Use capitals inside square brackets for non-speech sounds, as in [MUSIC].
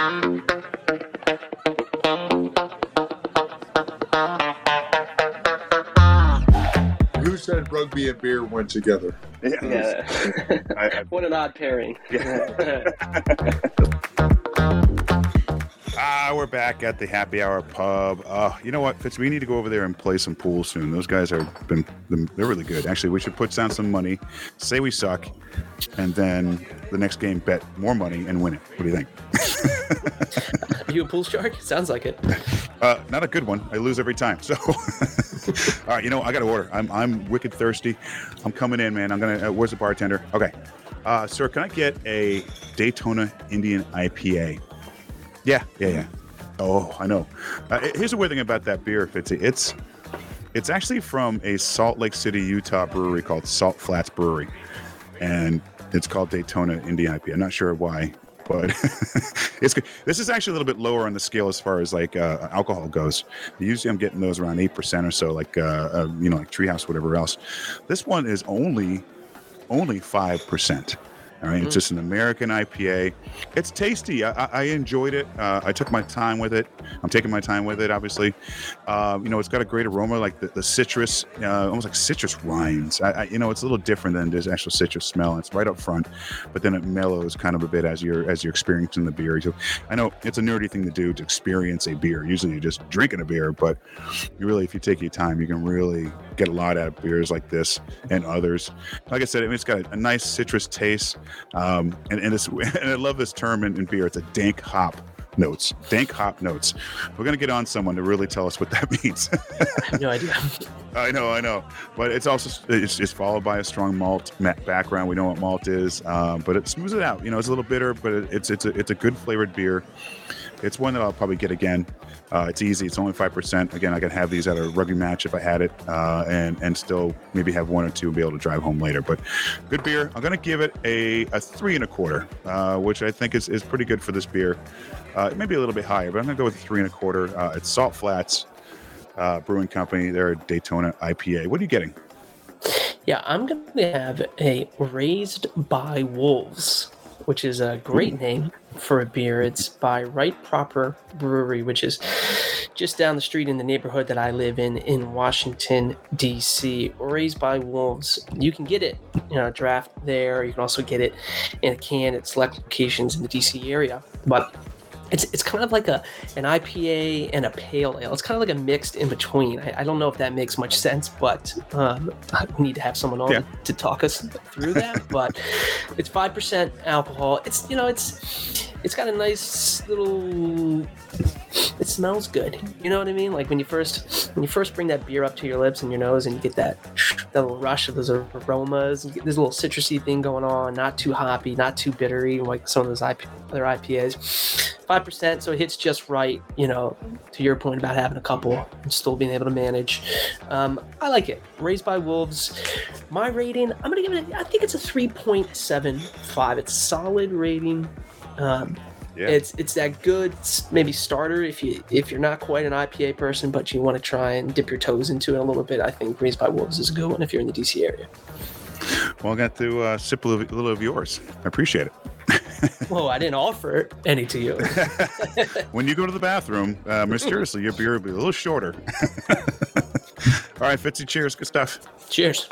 Who said rugby and beer went together? Yeah. I, I, what an odd pairing. [LAUGHS] ah, we're back at the happy hour pub. Uh, you know what, Fitz? We need to go over there and play some pool soon. Those guys are been they're really good. Actually, we should put down some money, say we suck, and then the next game bet more money and win it. What do you think? [LAUGHS] Are [LAUGHS] you a pool shark? Sounds like it. Uh, not a good one. I lose every time. So, [LAUGHS] all right, you know, I got to order. I'm I'm wicked thirsty. I'm coming in, man. I'm gonna. Uh, where's the bartender? Okay, uh, sir, can I get a Daytona Indian IPA? Yeah, yeah, yeah. Oh, I know. Uh, here's the weird thing about that beer, Fitzy. It's it's actually from a Salt Lake City, Utah brewery called Salt Flats Brewery, and it's called Daytona Indian IPA. I'm not sure why, but [LAUGHS] it's good. This is actually a little bit lower on the scale as far as like uh, alcohol goes. Usually, I'm getting those around eight percent or so, like uh, uh, you know, like Treehouse, whatever else. This one is only only five percent. All right, it's just an American IPA. It's tasty. I, I, enjoyed it. Uh, I took my time with it. I'm taking my time with it, obviously. Uh, you know, it's got a great aroma, like the, the citrus, uh, almost like citrus rinds. I, I, you know, it's a little different than this actual citrus smell. It's right up front, but then it mellows kind of a bit as you're as you're experiencing the beer. So I know it's a nerdy thing to do to experience a beer. Usually, you're just drinking a beer, but you really, if you take your time, you can really get a lot out of beers like this and others. Like I said, I mean, it's got a, a nice citrus taste. Um, and, and, [LAUGHS] and I love this term in, in beer. It's a dank hop notes, dank hop notes. We're gonna get on someone to really tell us what that [LAUGHS] means. I have no idea. [LAUGHS] I know, I know, but it's also it's, it's followed by a strong malt ma- background. We know what malt is, um, but it smooths it out. You know, it's a little bitter, but it, it's it's a, it's a good flavored beer. It's one that I'll probably get again. Uh, it's easy. It's only five percent. Again, I could have these at a rugby match if I had it, uh, and and still maybe have one or two and be able to drive home later. But good beer. I'm gonna give it a, a three and a quarter, uh, which I think is, is pretty good for this beer. Uh, maybe a little bit higher, but I'm gonna go with three and a quarter. Uh, it's Salt Flats uh, Brewing Company. They're a Daytona IPA. What are you getting? Yeah, I'm going to have a Raised by Wolves, which is a great name for a beer. It's by Right Proper Brewery, which is just down the street in the neighborhood that I live in in Washington D.C. Raised by Wolves. You can get it, in a draft there. You can also get it in a can at select locations in the D.C. area, but it's it's kind of like a an IPA and a pale ale. It's kind of like a mixed in between. I, I don't know if that makes much sense, but um, I need to have someone on Yeah. to talk us through that. [LAUGHS] but it's five percent alcohol. It's you know it's it's got a nice little. It smells good. You know what I mean? Like when you first when you first bring that beer up to your lips and your nose, and you get that that little rush of those aromas. You get this little citrusy thing going on. Not too hoppy, not too bittery, like some of those IP, other IPAs five percent, so it hits just right. You know, to your point about having a couple and still being able to manage. Um, I like it. Raised by Wolves. My rating, I'm gonna give it. I think it's a three point seven five. It's solid rating. Um, Yeah. It's it's that good maybe starter if you if you're not quite an IPA person but you want to try and dip your toes into it a little bit. I think Raised by Wolves is a good one if you're in the DC area. Well, I got to uh, sip a little, a little of yours. I appreciate it. [LAUGHS] Whoa, I didn't offer any to you. [LAUGHS] When you go to the bathroom, uh, [LAUGHS] mysteriously, your beer will be a little shorter. All right, Fitzy, cheers. Good stuff. Cheers.